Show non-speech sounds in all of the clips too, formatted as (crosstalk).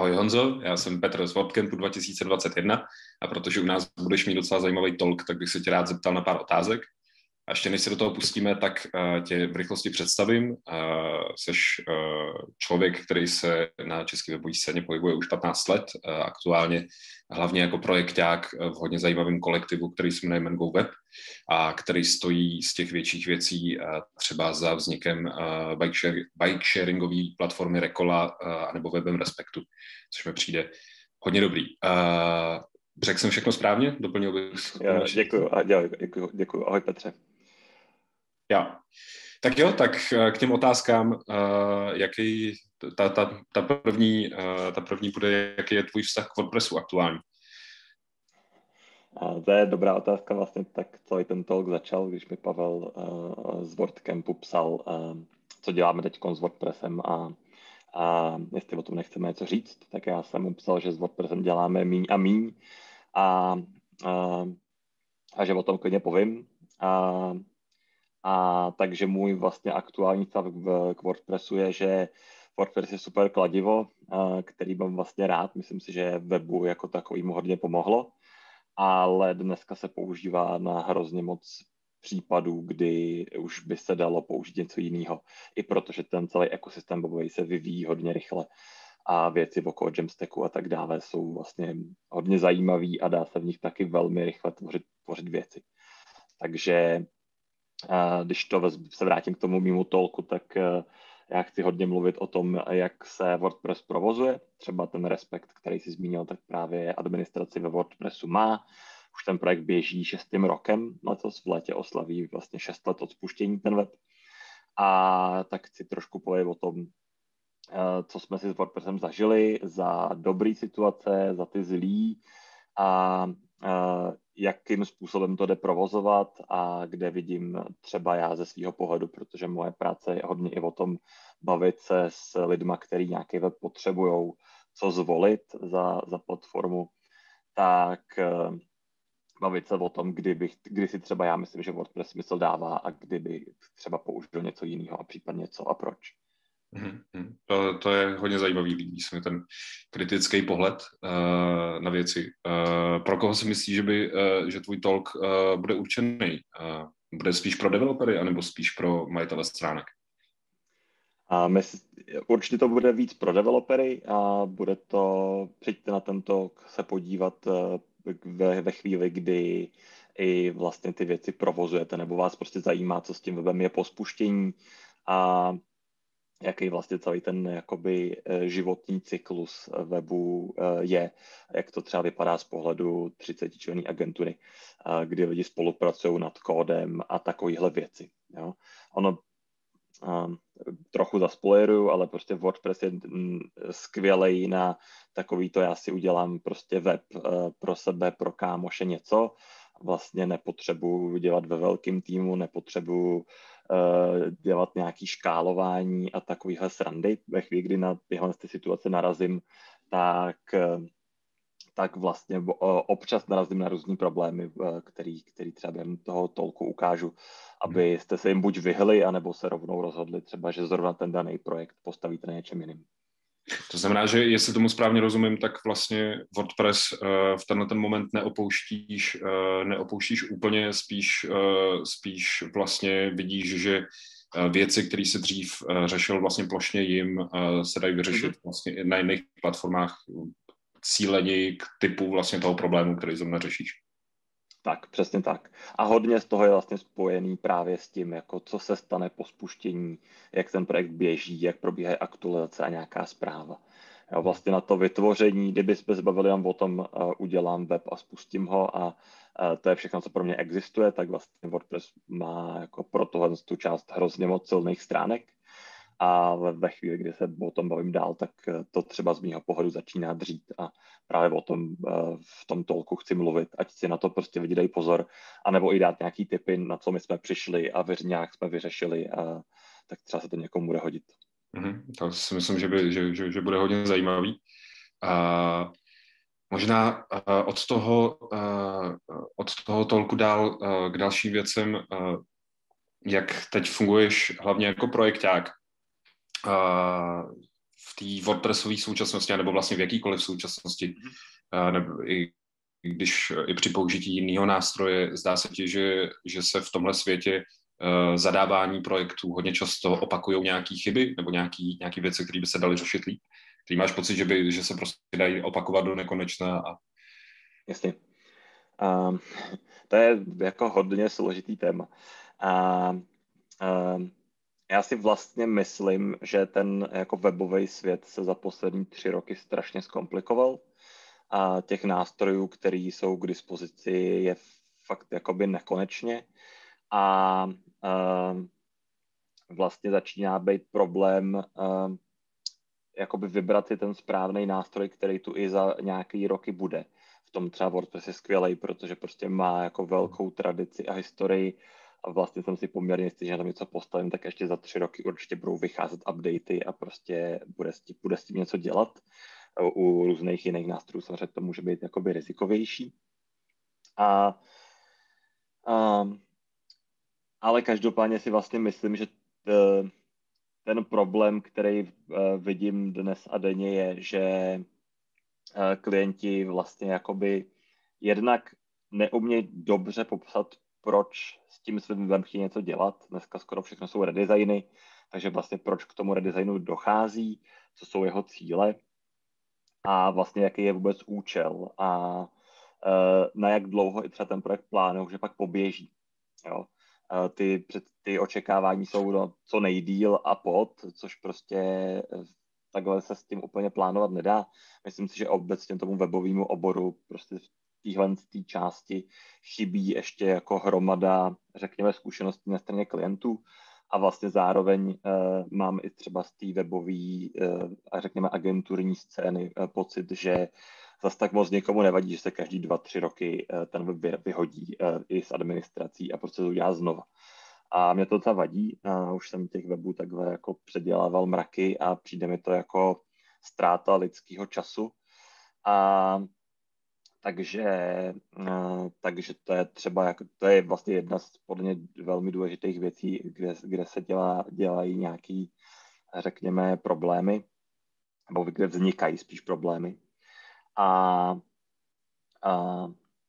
Ahoj Honzo, já jsem Petr z WordCampu 2021 a protože u nás budeš mít docela zajímavý talk, tak bych se tě rád zeptal na pár otázek. A ještě než se do toho pustíme, tak uh, tě v rychlosti představím. Uh, seš uh, člověk, který se na české webové scéně pohybuje už 15 let, aktuálně hlavně jako projekták v hodně zajímavém kolektivu, který se jmenuje Mango Web a který stojí z těch větších věcí třeba za vznikem bike, bike sharingové platformy Rekola nebo webem Respektu, což mi přijde hodně dobrý. Řekl jsem všechno správně? Doplnil bych? Děkuji, děkuji, děkuji. Ahoj Petře. Jo. Tak jo, tak eh, k těm otázkám, uh, jaký ta, ta, ta, první, uh, ta první bude, jaký je tvůj vztah k WordPressu aktuální? A to je dobrá otázka vlastně, tak celý ten talk začal, když mi Pavel z WordCampu psal, co děláme teď s WordPressem a, a jestli o tom nechceme něco říct, tak já jsem mu psal, že s WordPressem děláme míň a míň a, a, a že o tom klidně povím. A, a takže můj vlastně aktuální stav k WordPressu je, že WordPress je super kladivo, který mám vlastně rád. Myslím si, že webu jako takový mu hodně pomohlo, ale dneska se používá na hrozně moc případů, kdy už by se dalo použít něco jiného. I protože ten celý ekosystém webový se vyvíjí hodně rychle a věci okolo Jamstacku a tak dále jsou vlastně hodně zajímavý a dá se v nich taky velmi rychle tvořit, tvořit věci. Takže když to se vrátím k tomu mimo tolku, tak eh, já chci hodně mluvit o tom, jak se WordPress provozuje. Třeba ten respekt, který si zmínil, tak právě administraci ve WordPressu má. Už ten projekt běží šestým rokem, letos v létě oslaví vlastně šest let od spuštění ten web. A tak chci trošku povědět o tom, eh, co jsme si s WordPressem zažili, za dobrý situace, za ty zlý a jakým způsobem to jde provozovat a kde vidím třeba já ze svého pohledu, protože moje práce je hodně i o tom bavit se s lidma, kteří nějaký web potřebují, co zvolit za, za platformu, tak eh, bavit se o tom, kdyby, kdy si třeba já myslím, že WordPress smysl dává a kdyby třeba použil něco jiného a případně co a proč. Mm-hmm. To, to je hodně zajímavý, líbí se mi ten kritický pohled uh, na věci. Uh, pro koho si myslíš, že, by, uh, že tvůj talk uh, bude určený? Uh, bude spíš pro developery, anebo spíš pro majitele stránek? A my, určitě to bude víc pro developery a bude to, přijďte na ten talk se podívat ve, ve chvíli, kdy i vlastně ty věci provozujete, nebo vás prostě zajímá, co s tím webem je po spuštění a jaký vlastně celý ten jakoby eh, životní cyklus eh, webu eh, je, jak to třeba vypadá z pohledu 30 členní agentury, kdy lidi spolupracují nad kódem a takovéhle věci. Jo. Ono um, trochu zaspoileruju, ale prostě WordPress je mm, skvělej na takový to, já si udělám prostě web pro sebe, pro kámoše něco, vlastně nepotřebuji dělat ve velkém týmu, nepotřebuji dělat nějaký škálování a takovýhle srandy. Ve chvíli, kdy na tyhle ty situace narazím, tak, uh, tak vlastně občas narazím na různé problémy, uh, který, který třeba během toho tolku ukážu, abyste se jim buď vyhli, anebo se rovnou rozhodli třeba, že zrovna ten daný projekt postavíte na něčem jiným. To znamená, že jestli tomu správně rozumím, tak vlastně WordPress uh, v tenhle ten moment neopouštíš, uh, neopouštíš úplně, spíš, uh, spíš vlastně vidíš, že věci, které se dřív řešil vlastně plošně jim, se dají vyřešit mm-hmm. vlastně na jiných platformách cílení k typu vlastně toho problému, který zrovna řešíš. Tak, přesně tak. A hodně z toho je vlastně spojený právě s tím, jako co se stane po spuštění, jak ten projekt běží, jak probíhá aktualizace a nějaká zpráva. Jo, vlastně na to vytvoření, kdyby jsme se bavili jen o tom, uh, udělám web a spustím ho a uh, to je všechno, co pro mě existuje, tak vlastně WordPress má jako pro tohle tu část hrozně moc silných stránek a ve chvíli, kdy se o tom bavím dál, tak eh, to třeba z mého pohledu začíná dřít a právě o tom eh, v tom tolku chci mluvit, ať si na to prostě lidi pozor, anebo i dát nějaký tipy, na co my jsme přišli a nějak jsme vyřešili, a tak třeba se to někomu bude hodit. Mm-hmm. To si myslím, že, by, že, že, že bude hodně zajímavý. A možná uh, od toho, od toho tolku dál k dalším věcem, jak teď funguješ hlavně jako projekták, v té WordPressové současnosti, nebo vlastně v jakýkoliv současnosti, mm-hmm. nebo i když i při použití jiného nástroje, zdá se ti, že, že se v tomhle světě uh, zadávání projektů hodně často opakují nějaké chyby nebo nějaké nějaký věci, které by se daly řešit líp? Ty máš pocit, že, by, že se prostě dají opakovat do nekonečna? A... Jasně. Um, to je jako hodně složitý téma. A um, já si vlastně myslím, že ten jako webový svět se za poslední tři roky strašně zkomplikoval a těch nástrojů, které jsou k dispozici, je fakt jakoby nekonečně a uh, vlastně začíná být problém uh, jakoby vybrat si ten správný nástroj, který tu i za nějaký roky bude. V tom třeba WordPress je skvělý, protože prostě má jako velkou tradici a historii a vlastně jsem si poměrně jistý, že na něco postavím, tak ještě za tři roky určitě budou vycházet updaty a prostě bude s tím, bude s tím něco dělat. U různých jiných nástrojů samozřejmě to může být jakoby rizikovější. A, a, ale každopádně si vlastně myslím, že t, ten problém, který uh, vidím dnes a denně je, že uh, klienti vlastně jakoby jednak neumějí dobře popsat, proč s tím svým webem chtějí něco dělat. Dneska skoro všechno jsou redesigny, takže vlastně proč k tomu redesignu dochází, co jsou jeho cíle a vlastně jaký je vůbec účel a uh, na jak dlouho i třeba ten projekt plánuje, že pak poběží. Jo ty, ty očekávání jsou no, co nejdíl a pod, což prostě eh, takhle se s tím úplně plánovat nedá. Myslím si, že obecně tomu webovému oboru prostě téhle té části chybí ještě jako hromada, řekněme, zkušeností na straně klientů a vlastně zároveň uh, mám i třeba z té webové uh, a řekněme agenturní scény uh, pocit, že zase tak moc někomu nevadí, že se každý dva, tři roky eh, ten web vyhodí eh, i s administrací a prostě to udělá znova. A mě to docela vadí, a už jsem těch webů takhle jako předělával mraky a přijde mi to jako ztráta lidského času. A takže, eh, takže to je třeba, jako, to je vlastně jedna z podle mě velmi důležitých věcí, kde, kde se dělá, dělají nějaký, řekněme, problémy, nebo kde vznikají spíš problémy. A, a,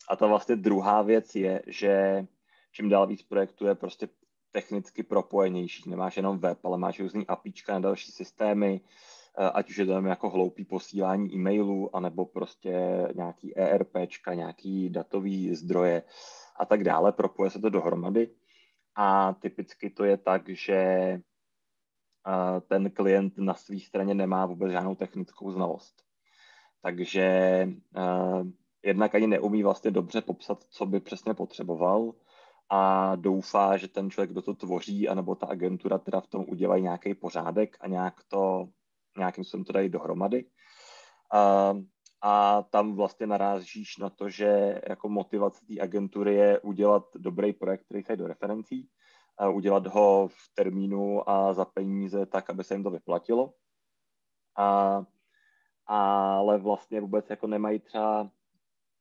a ta vlastně druhá věc je, že čím dál víc projektů je prostě technicky propojenější. Nemáš jenom web, ale máš různý apíčka na další systémy, ať už je to jako hloupý posílání e-mailů, anebo prostě nějaký ERPčka, nějaký datový zdroje a tak dále. Propoje se to dohromady. A typicky to je tak, že eh, ten klient na své straně nemá vůbec žádnou technickou znalost takže uh, jednak ani neumí vlastně dobře popsat, co by přesně potřeboval a doufá, že ten člověk, kdo to tvoří, anebo ta agentura teda v tom udělají nějaký pořádek a nějak to, nějakým způsobem to dají dohromady. Uh, a tam vlastně narážíš na to, že jako motivace té agentury je udělat dobrý projekt, který se do referencí, a udělat ho v termínu a za peníze tak, aby se jim to vyplatilo. A ale vlastně vůbec jako nemají třeba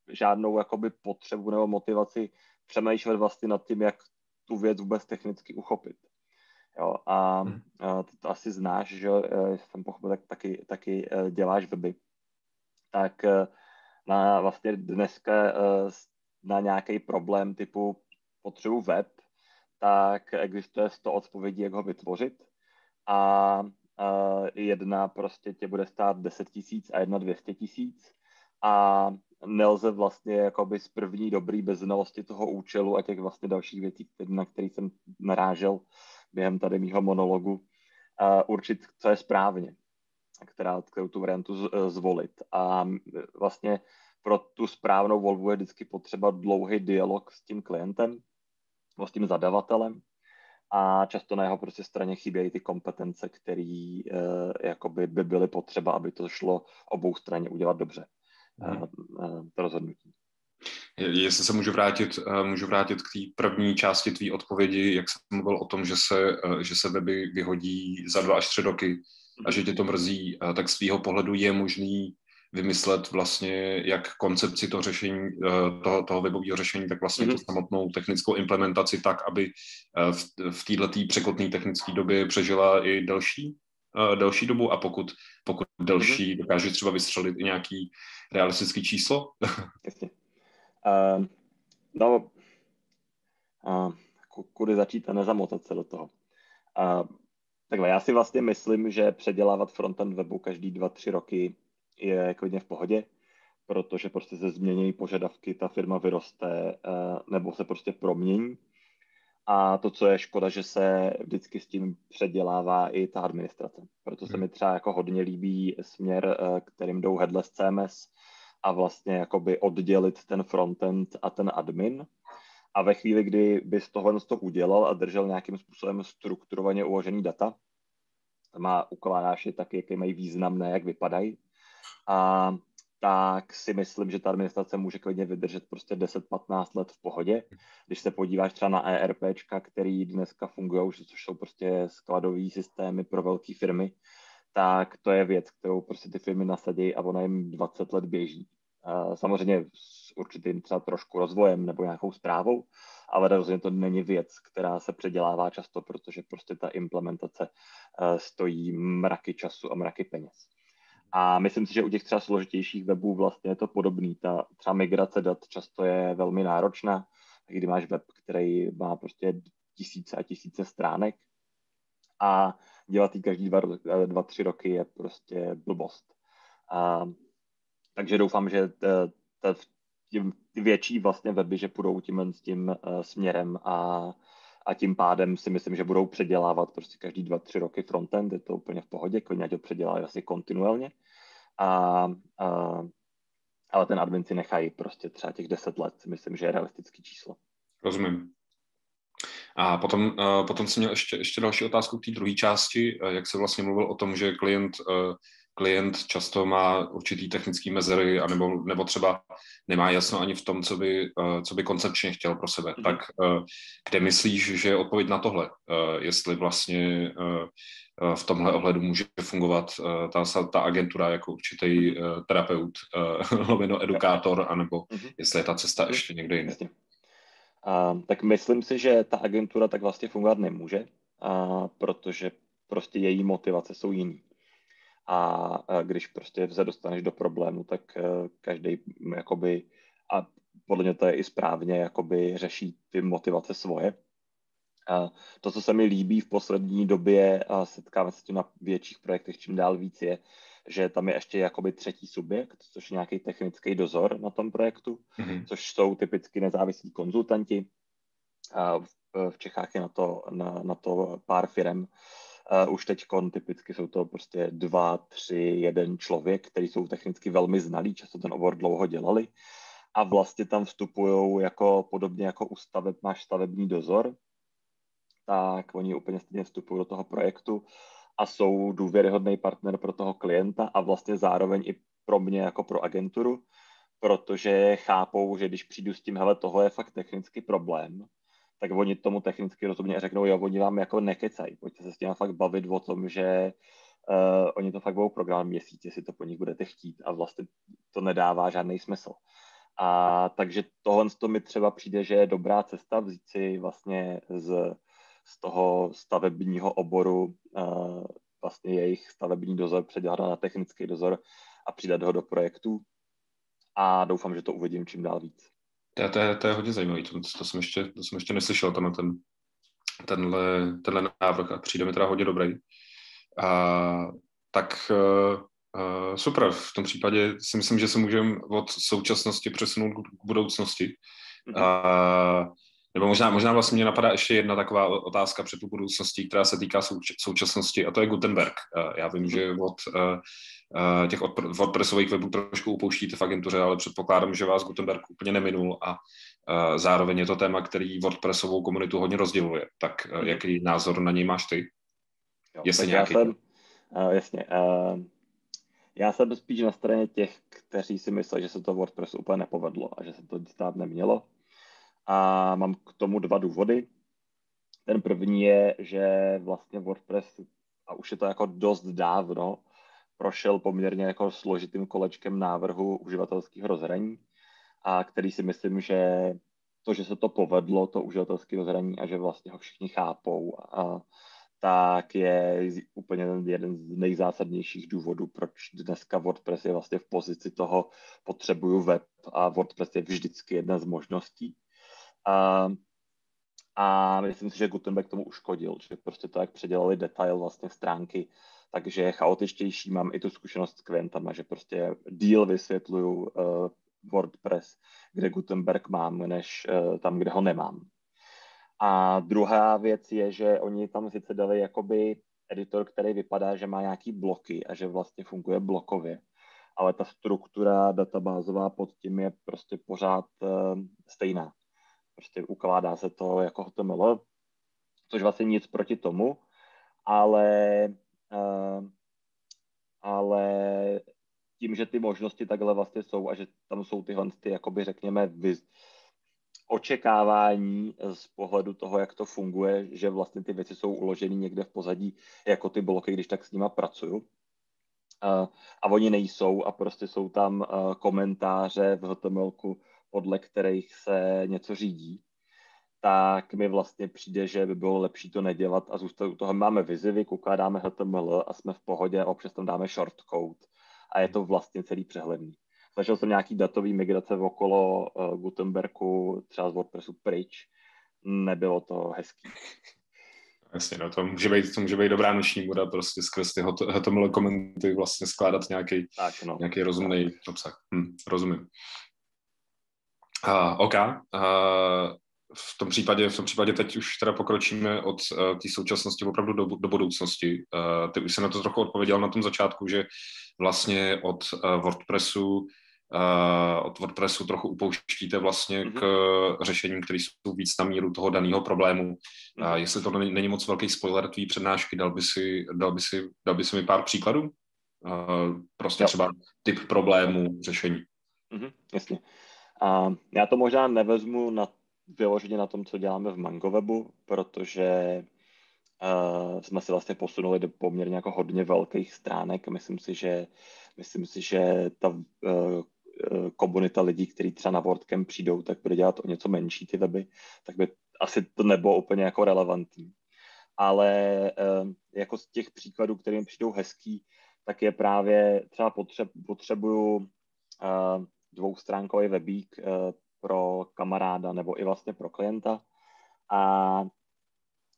žádnou jakoby potřebu nebo motivaci přemýšlet vlastně nad tím, jak tu věc vůbec technicky uchopit. Jo, a, a ty to asi znáš, že jsem pochopil, tak taky, taky e, děláš weby. Tak e, na vlastně dneska na nějaký problém typu potřebu web, tak existuje 100 odpovědí, jak ho vytvořit. A jedna prostě tě bude stát 10 tisíc a jedna 200 tisíc a nelze vlastně jakoby z první dobrý bez znalosti toho účelu a těch vlastně dalších věcí, na které jsem narážel během tady mýho monologu, uh, určit, co je správně, která, kterou tu variantu zvolit. A vlastně pro tu správnou volbu je vždycky potřeba dlouhý dialog s tím klientem, s tím zadavatelem, a často na jeho prostě straně chybějí ty kompetence, které uh, jakoby by byly potřeba, aby to šlo obou straně udělat dobře, hmm. uh, to rozhodnutí. Jestli se můžu vrátit, můžu vrátit k té první části tvé odpovědi, jak jsem mluvil o tom, že se, že se weby vyhodí za dva až tři roky a že tě to mrzí, tak z tvýho pohledu je možný vymyslet vlastně jak koncepci toho řešení, eh, toho, toho webového řešení, tak vlastně mm-hmm. tu samotnou technickou implementaci tak, aby eh, v, v této překotné technické době přežila i další? delší dobu a pokud, pokud delší, mm-hmm. dokáže třeba vystřelit i nějaký realistický číslo? Jasně. Uh, no, uh, kudy začít a nezamotat se do toho. Uh, takhle, já si vlastně myslím, že předělávat frontend webu každý dva, tři roky je klidně v pohodě, protože prostě se změní požadavky, ta firma vyroste uh, nebo se prostě promění a to, co je škoda, že se vždycky s tím předělává i ta administrace. Proto se hmm. mi třeba jako hodně líbí směr, eh, kterým jdou headless CMS a vlastně jakoby oddělit ten frontend a ten admin. A ve chvíli, kdy by z toho to udělal a držel nějakým způsobem strukturovaně uložený data, má, ukládáš je tak, jaké mají významné, jak vypadají. A tak si myslím, že ta administrace může klidně vydržet prostě 10-15 let v pohodě. Když se podíváš třeba na ERPčka, který dneska fungují, což jsou prostě skladové systémy pro velké firmy, tak to je věc, kterou prostě ty firmy nasadí a ona jim 20 let běží. Samozřejmě s určitým třeba trošku rozvojem nebo nějakou zprávou, ale rozhodně to není věc, která se předělává často, protože prostě ta implementace eh, stojí mraky času a mraky peněz. A myslím si, že u těch třeba složitějších webů vlastně je to podobný. Ta třeba migrace dat často je velmi náročná, kdy máš web, který má prostě tisíce a tisíce stránek a dělat ji každý dva, dva, tři roky je prostě blbost. A, takže doufám, že t, t, ty větší vlastně weby, že půjdou tím, s tím uh, směrem a, a tím pádem si myslím, že budou předělávat prostě každý dva, tři roky frontend, je to úplně v pohodě, klidně to předělají asi kontinuálně. A, a, ale ten admin si nechají prostě třeba těch deset let, myslím, že je realistický číslo. Rozumím. A potom, uh, potom jsem měl ještě, ještě další otázku k té druhé části, uh, jak se vlastně mluvil o tom, že klient uh, klient často má určitý technický mezery, anebo, nebo třeba nemá jasno ani v tom, co by, co by koncepčně chtěl pro sebe. Mm. Tak kde myslíš, že je odpověď na tohle? Jestli vlastně v tomhle ohledu může fungovat ta, ta agentura jako určitý terapeut, (laughs) lomeno edukátor, anebo mm-hmm. jestli je ta cesta mhm. ještě někde jinde? Uh, tak myslím si, že ta agentura tak vlastně fungovat nemůže, uh, protože prostě její motivace jsou jiný a když prostě se dostaneš do problému, tak e, každý jakoby, a podle mě to je i správně, jakoby řeší ty motivace svoje. A to, co se mi líbí v poslední době, a setkáme se tím na větších projektech čím dál víc, je, že tam je ještě jakoby třetí subjekt, což je nějaký technický dozor na tom projektu, mm-hmm. což jsou typicky nezávislí konzultanti. A v, v Čechách je na to, na, na to pár firm, Uh, už teď typicky jsou to prostě dva, tři, jeden člověk, který jsou technicky velmi znalí, často ten obor dlouho dělali a vlastně tam vstupují jako podobně jako u staveb máš stavební dozor, tak oni úplně stejně vstupují do toho projektu a jsou důvěryhodný partner pro toho klienta a vlastně zároveň i pro mě jako pro agenturu, protože chápou, že když přijdu s tím, hele, tohle je fakt technický problém, tak oni tomu technicky rozumně řeknou, jo, oni vám jako nekecají, pojďte se s tím fakt bavit o tom, že uh, oni to fakt budou program měsíc, jestli to po nich budete chtít a vlastně to nedává žádný smysl. A takže tohle to mi třeba přijde, že je dobrá cesta vzít si vlastně z, z toho stavebního oboru vlastně jejich stavební dozor předělat na technický dozor a přidat ho do projektu. A doufám, že to uvidím čím dál víc. To, to, to je hodně zajímavý, to, to, jsem ještě, to jsem ještě neslyšel, ten, ten, tenhle, tenhle návrh a přijde mi teda hodně dobrý. A, tak uh, super, v tom případě si myslím, že se můžeme od současnosti přesunout k budoucnosti. Mm-hmm. A, nebo možná, možná vlastně mě napadá ještě jedna taková otázka před tu budoucností, která se týká souč- současnosti, a to je Gutenberg. Já vím, mhm. že od uh, těch WordPressových webů trošku upouštíte v agentuře, ale předpokládám, že vás Gutenberg úplně neminul a zároveň je to téma, který WordPressovou komunitu hodně rozděluje. Tak uh, jaký názor na něj máš ty? Jo, Jestli nějaký. Já jsem, uh, jasně. Uh, já jsem spíš na straně těch, kteří si myslí, že se to WordPress úplně nepovedlo a že se to stát nemělo a mám k tomu dva důvody. Ten první je, že vlastně WordPress, a už je to jako dost dávno, prošel poměrně jako složitým kolečkem návrhu uživatelského rozhraní, a který si myslím, že to, že se to povedlo, to uživatelské rozhraní a že vlastně ho všichni chápou a tak je úplně jeden z nejzásadnějších důvodů, proč dneska WordPress je vlastně v pozici toho potřebuju web a WordPress je vždycky jedna z možností. A, a myslím si, že Gutenberg tomu uškodil, že prostě to, jak předělali detail vlastně stránky, takže je chaotičtější. Mám i tu zkušenost s klientama, že prostě díl vysvětluju uh, WordPress, kde Gutenberg mám, než uh, tam, kde ho nemám. A druhá věc je, že oni tam sice dali jakoby editor, který vypadá, že má nějaký bloky a že vlastně funguje blokově, ale ta struktura databázová pod tím je prostě pořád uh, stejná. Prostě ukládá se to jako HTML, což vlastně nic proti tomu, ale, uh, ale tím, že ty možnosti takhle vlastně jsou a že tam jsou tyhle, ty, jakoby řekněme, viz, očekávání z pohledu toho, jak to funguje, že vlastně ty věci jsou uloženy někde v pozadí, jako ty bloky, když tak s nima pracuju. A oni nejsou a prostě jsou tam komentáře v HTML, podle kterých se něco řídí, tak mi vlastně přijde, že by bylo lepší to nedělat a zůstat u toho. Máme vizivy, ukládáme HTML a jsme v pohodě a občas tam dáme shortcode a je to vlastně celý přehledný. Zažil jsem nějaký datový migrace okolo uh, Gutenbergu, třeba z WordPressu pryč. Nebylo to hezký. (laughs) Jasně, no, to může být, to může být dobrá noční můra, prostě skrz ty HTML komenty vlastně skládat nějaký, tak, no. nějaký rozumný obsah. Hm, rozumím. Uh, OK. Uh, v tom případě, v tom případě teď už teda pokročíme od uh, té současnosti opravdu do, do budoucnosti. Uh, ty už se na to trochu odpověděl na tom začátku, že vlastně od uh, WordPressu uh, od WordPressu trochu upouštíte vlastně mm-hmm. k řešením, které jsou víc na míru toho daného problému. Mm-hmm. Uh, jestli to není, není moc velký spoiler tvý přednášky, dal by si, dal by si, dal by si mi pár příkladů? Uh, prostě jo. třeba typ problému, řešení. Mm-hmm, jasně. A já to možná nevezmu na, vyloženě na tom, co děláme v Mangowebu, protože uh, jsme si vlastně posunuli do poměrně jako hodně velkých stránek. Myslím si, že, myslím si, že ta uh, komunita lidí, kteří třeba na WordCamp přijdou, tak bude dělat o něco menší ty weby, tak by asi to nebylo úplně jako relevantní. Ale uh, jako z těch příkladů, kterým přijdou hezký, tak je právě třeba potřeb, potřebuju uh, dvoustránkový webík uh, pro kamaráda nebo i vlastně pro klienta. A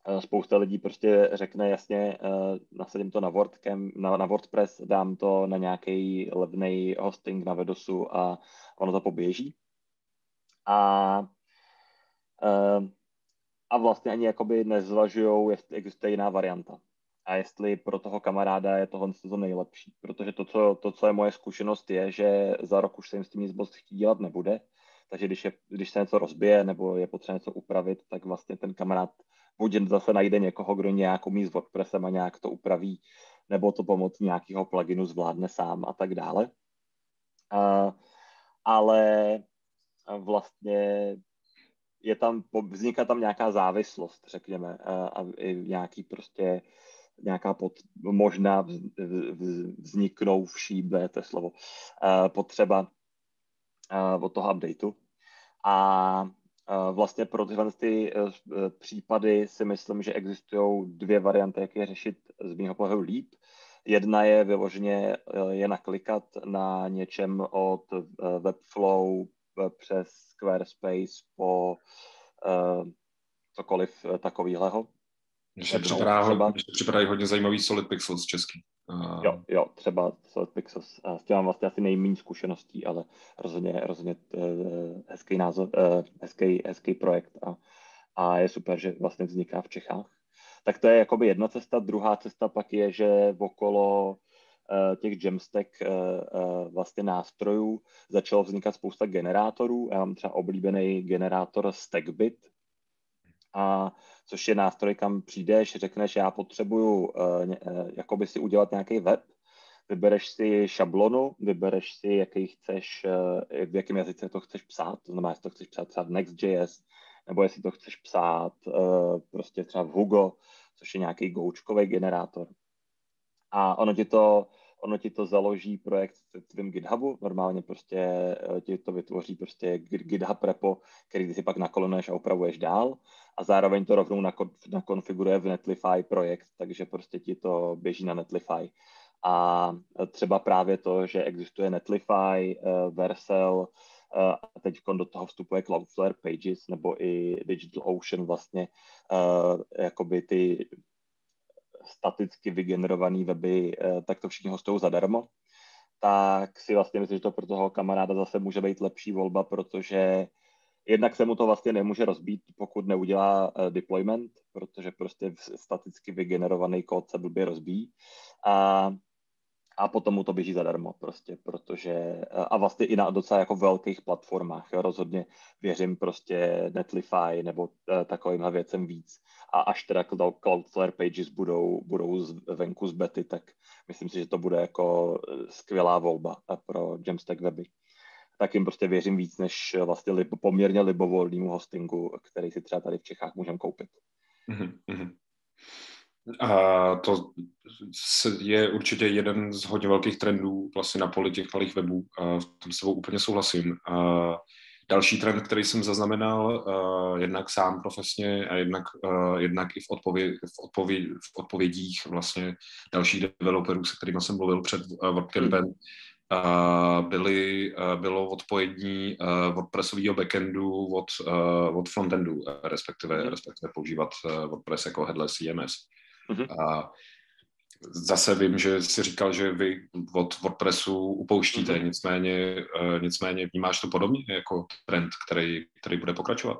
Eh, spousta lidí prostě řekne jasně, uh, nasadím to na, WordCamp, na, na WordPress, dám to na nějaký levný hosting na Vedosu a ono to poběží. A, a vlastně ani jakoby nezvažujou, jestli existuje jiná varianta. A jestli pro toho kamaráda je tohle to nejlepší. Protože to co, to, co je moje zkušenost, je, že za rok už se jim s tím nic moc chtít dělat nebude. Takže když, je, když se něco rozbije nebo je potřeba něco upravit, tak vlastně ten kamarád buď zase najde někoho, kdo nějak umí s WordPressem a nějak to upraví, nebo to pomocí nějakého pluginu zvládne sám a tak dále. Uh, ale vlastně je tam, vzniká tam nějaká závislost, řekněme, a i nějaký prostě nějaká pod, možná vz, vz, vzniknouvší, to je slovo, potřeba od toho updateu. A Vlastně pro tyhle ty eh, eh, případy si myslím, že existují dvě varianty, jak je řešit z mého pohledu líp. Jedna je vyloženě eh, je naklikat na něčem od Webflow přes Squarespace po cokoliv takového. Mně se připadá, připadají hodně zajímavý Solid Pixels český. Uh... Jo, jo, třeba Solid Pixels. S tím mám vlastně asi nejméně zkušeností, ale rozhodně, rozhodně uh, hezký názor, uh, hezký, hezký projekt a, a je super, že vlastně vzniká v Čechách. Tak to je jakoby jedna cesta. Druhá cesta pak je, že okolo uh, těch Jamstack uh, uh, vlastně nástrojů začalo vznikat spousta generátorů. Já mám třeba oblíbený generátor Stackbit, a což je nástroj, kam přijdeš, řekneš, já potřebuju uh, jakoby si udělat nějaký web, vybereš si šablonu, vybereš si, jaký chceš, uh, v jakém jazyce to chceš psát, to znamená, jestli to chceš psát v Next.js, nebo jestli to chceš psát prostě třeba v Hugo, což je nějaký goučkový generátor. A ono ti to ono ti to založí projekt v tvém GitHubu, normálně prostě eh, ti to vytvoří prostě GitHub repo, který si pak nakolonuješ a upravuješ dál a zároveň to rovnou nakonfiguruje v Netlify projekt, takže prostě ti to běží na Netlify. A třeba právě to, že existuje Netlify, Vercel, a teď do toho vstupuje Cloudflare Pages nebo i DigitalOcean vlastně, jakoby ty staticky vygenerované weby, eh, tak to všichni hostují zadarmo, tak si vlastně myslím, že to pro toho kamaráda zase může být lepší volba, protože jednak se mu to vlastně nemůže rozbít, pokud neudělá eh, deployment, protože prostě staticky vygenerovaný kód se blbě rozbíjí. A a potom mu to běží zadarmo prostě, protože a vlastně i na docela jako velkých platformách, jo, rozhodně věřím prostě Netlify nebo uh, takovýmhle věcem víc a až teda Cloudflare Pages budou, budou z, venku z bety, tak myslím si, že to bude jako eh, skvělá volba eh, pro Jamstack weby. Tak jim prostě věřím víc než vlastně li, poměrně libovolnému hostingu, který si třeba tady v Čechách můžeme koupit. Mm-hmm. A to je určitě jeden z hodně velkých trendů vlastně na poli těch malých webů. A v tom s tebou úplně souhlasím. A další trend, který jsem zaznamenal uh, jednak sám profesně a jednak, uh, jednak i v, odpověd, v, odpověd, v odpovědích vlastně dalších developerů, se kterými jsem mluvil před uh, WordCampem, uh, byly, uh, bylo odpojení uh, WordPressového backendu od, od frontendu, respektive, mhm. respektive používat WordPress jako headless CMS. Mm-hmm. A zase vím, že jsi říkal, že vy od WordPressu upouštíte, mm-hmm. nicméně, uh, nicméně vnímáš to podobně jako trend, který, který bude pokračovat?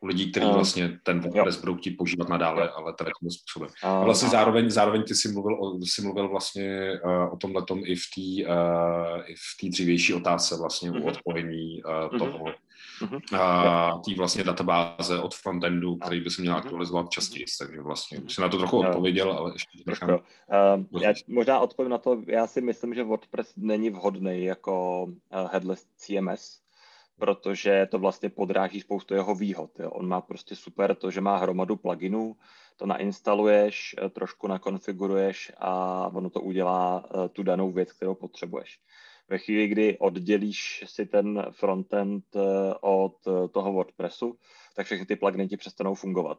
U lidí, kteří uh, vlastně ten WordPress jo. budou chtít používat nadále, jo. ale tady tímhle způsobem. Uh, a vlastně zároveň, zároveň ty jsi mluvil, o, jsi mluvil vlastně uh, o tomhle i v té uh, i v té dřívější otázce vlastně uh-huh. u odpojení uh, toho uh-huh. a tý vlastně databáze od frontendu, který by se měl aktualizovat častěji, takže vlastně už si na to trochu odpověděl, ale ještě nechám. Uh, já možná odpovím na to, já si myslím, že WordPress není vhodný jako uh, headless CMS, protože to vlastně podráží spoustu jeho výhod. Jo. On má prostě super to, že má hromadu pluginů, to nainstaluješ, eh, trošku nakonfiguruješ a ono to udělá tu danou věc, kterou potřebuješ ve chvíli, kdy oddělíš si ten frontend eh, od eh, toho WordPressu, tak všechny ty pluginy ti přestanou fungovat.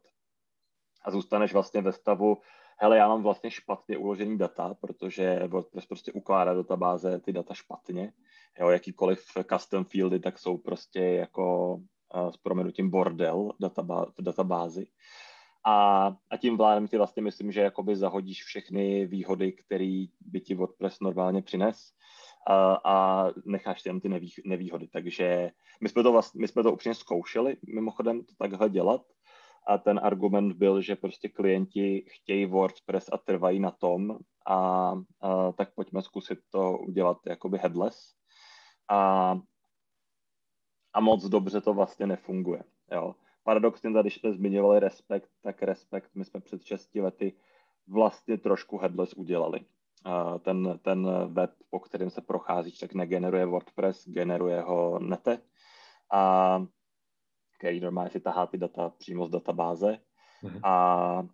A zůstaneš vlastně ve stavu, hele, já mám vlastně špatně uložený data, protože WordPress prostě ukládá do databáze ty data špatně. Jo, jakýkoliv custom fieldy, tak jsou prostě jako uh, s proměnutím bordel v databázi. A, a tím vládem ti vlastně myslím, že jakoby zahodíš všechny výhody, které by ti WordPress normálně přines a, a necháš tam ty nevý, nevýhody. Takže my jsme, to vlastně, my jsme to upřímně zkoušeli, mimochodem to takhle dělat a ten argument byl, že prostě klienti chtějí WordPress a trvají na tom a, a tak pojďme zkusit to udělat jakoby headless. A, a moc dobře to vlastně nefunguje. Jo. Paradoxně, když jsme zmiňovali Respekt, tak Respekt my jsme před 6 lety vlastně trošku headless udělali ten, ten web, po kterém se procházíš, tak negeneruje WordPress, generuje ho Nete, a který normálně si tahá ty data přímo z databáze. Mm-hmm. A, a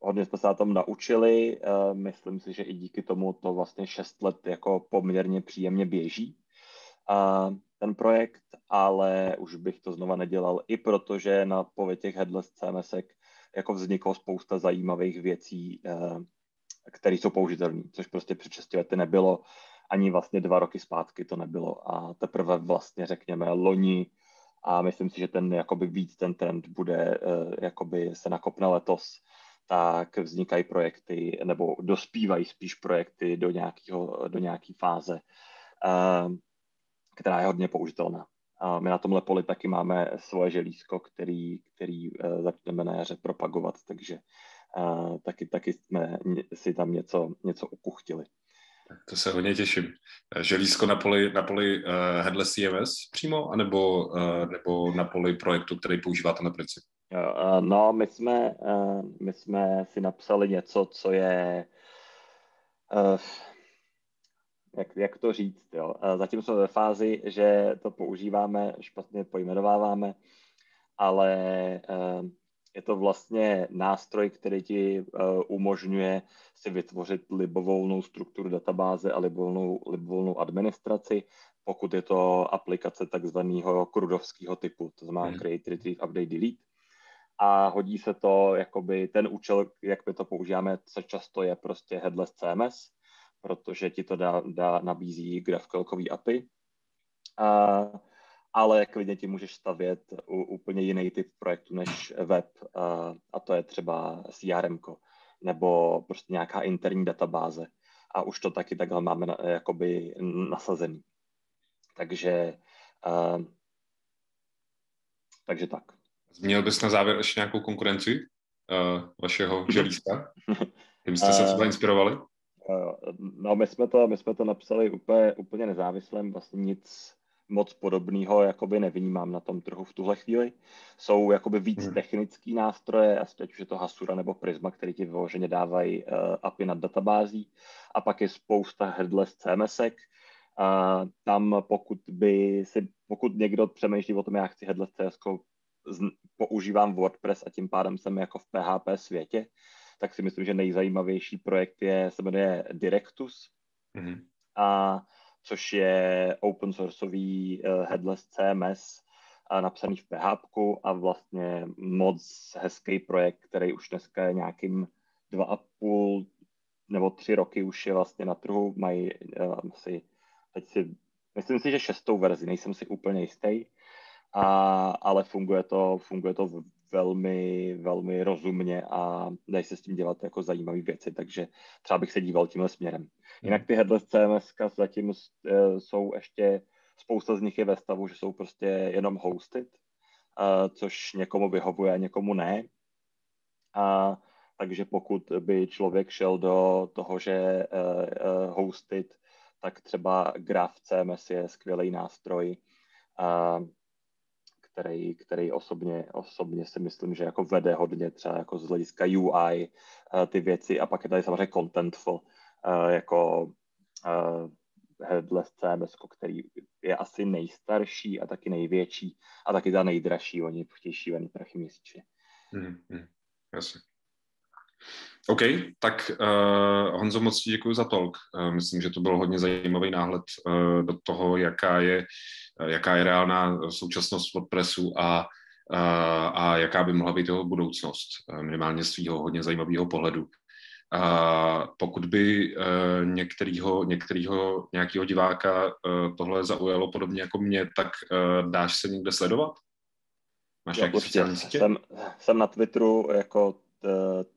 hodně jsme se na tom naučili. Myslím si, že i díky tomu to vlastně 6 let jako poměrně příjemně běží. A ten projekt, ale už bych to znova nedělal, i protože na pově těch headless CMS jako vzniklo spousta zajímavých věcí, které jsou použitelné, což prostě před 6 lety nebylo, ani vlastně dva roky zpátky to nebylo a teprve vlastně řekněme loni a myslím si, že ten jakoby víc ten trend bude uh, jakoby se nakopne letos, tak vznikají projekty nebo dospívají spíš projekty do, nějakého, do nějaké fáze, uh, která je hodně použitelná. A my na tomhle poli taky máme svoje želízko, který, který uh, začneme na jaře propagovat, takže taky, taky jsme si tam něco, něco ukuchtili. To se hodně těším. Želízko na poli, na poli uh, Headless CMS přímo, anebo, uh, nebo na poli projektu, který používáte na princip? Uh, no, my jsme, uh, my jsme si napsali něco, co je uh, jak, jak to říct, jo. Zatím jsme ve fázi, že to používáme, špatně pojmenováváme, ale je to vlastně nástroj, který ti uh, umožňuje si vytvořit libovolnou strukturu databáze a libovolnou, libovolnou administraci, pokud je to aplikace takzvaného krudovského typu, to znamená hmm. create, retrieve, update, delete. A hodí se to, jakoby ten účel, jak my to používáme, co často je prostě headless CMS, protože ti to dá, dá nabízí GraphQL API. A ale klidně ti můžeš stavět u, úplně jiný typ projektu než web a, a to je třeba CRM nebo prostě nějaká interní databáze a už to taky takhle máme na, jakoby nasazený. Takže uh, takže tak. Zmínil bys na závěr ještě nějakou konkurenci uh, vašeho želízka? (laughs) Kdybyste se třeba inspirovali? No, my jsme to, my jsme to napsali úplně, úplně nezávisle, vlastně nic, moc podobného jakoby nevnímám na tom trhu v tuhle chvíli. Jsou jakoby víc hmm. technický nástroje, ať už je to Hasura nebo Prisma, který ti vyloženě dávají uh, API nad databází. A pak je spousta headless CMSek. Uh, tam pokud by si, pokud někdo přemýšlí o tom, já chci headless CS, používám WordPress a tím pádem jsem jako v PHP světě, tak si myslím, že nejzajímavější projekt je, se jmenuje Directus. Mm-hmm. A což je open sourceový uh, headless CMS uh, napsaný v PHP a vlastně moc hezký projekt, který už dneska je nějakým dva a půl nebo tři roky už je vlastně na trhu, mají uh, asi, teď si, myslím si, že šestou verzi, nejsem si úplně jistý, a, ale funguje to, funguje to velmi, velmi rozumně a dají se s tím dělat jako zajímavé věci, takže třeba bych se díval tímhle směrem. Jinak ty headless CMS zatím eh, jsou ještě, spousta z nich je ve stavu, že jsou prostě jenom hosted, eh, což někomu vyhovuje a někomu ne. A, takže pokud by člověk šel do toho, že uh, hosted, tak třeba Graph CMS je skvělý nástroj, který, který osobně, osobně si myslím, že jako vede hodně třeba jako z hlediska UI uh, ty věci a pak je tady samozřejmě Contentful, uh, jako uh, headless CMS, který je asi nejstarší a taky největší a taky za nejdražší. Oni chtějí šílený prachy měsíčně. Mm-hmm. Jasně. OK, tak uh, Honzo, moc děkuji za talk. Uh, myslím, že to byl hodně zajímavý náhled uh, do toho, jaká je, jaká je reálná současnost WordPressu a, uh, a jaká by mohla být jeho budoucnost, uh, minimálně z svého hodně zajímavého pohledu. A pokud by některýho, některýho nějakého diváka tohle zaujalo podobně jako mě, tak dáš se někde sledovat? Máš sociální sítě? Jsem, jsem na Twitteru jako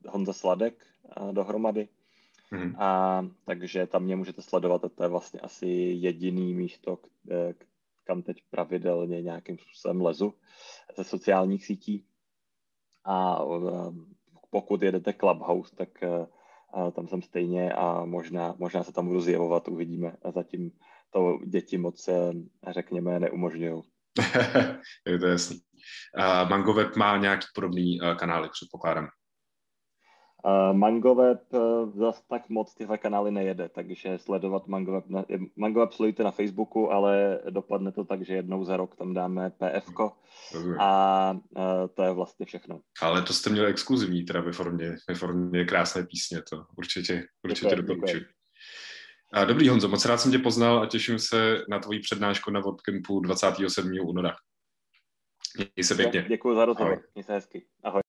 Honza Sladek dohromady. Mm-hmm. A takže tam mě můžete sledovat a to je vlastně asi jediný místo, kam teď pravidelně nějakým způsobem lezu ze sociálních sítí. A pokud jedete Clubhouse, tak a tam jsem stejně a možná, možná se tam budu zjevovat, uvidíme. A zatím to děti moc, eh, řekněme, neumožňují. (laughs) je to jasný. Uh, MangoWeb má nějaký podobný uh, kanály, předpokládám. MangoWeb uh, zas tak moc tyhle kanály nejede, takže sledovat MangoWeb, na, MangoWeb sledujte na Facebooku, ale dopadne to tak, že jednou za rok tam dáme PF a uh, to je vlastně všechno. Ale to jste měli exkluzivní teda ve formě, ve formě krásné písně, to určitě, určitě doporučuji. Dobrý Honzo, moc rád jsem tě poznal a těším se na tvoji přednášku na WordCampu 27. února. Měj se pěkně. Děkuji za rozhovor, měj se hezky. Ahoj.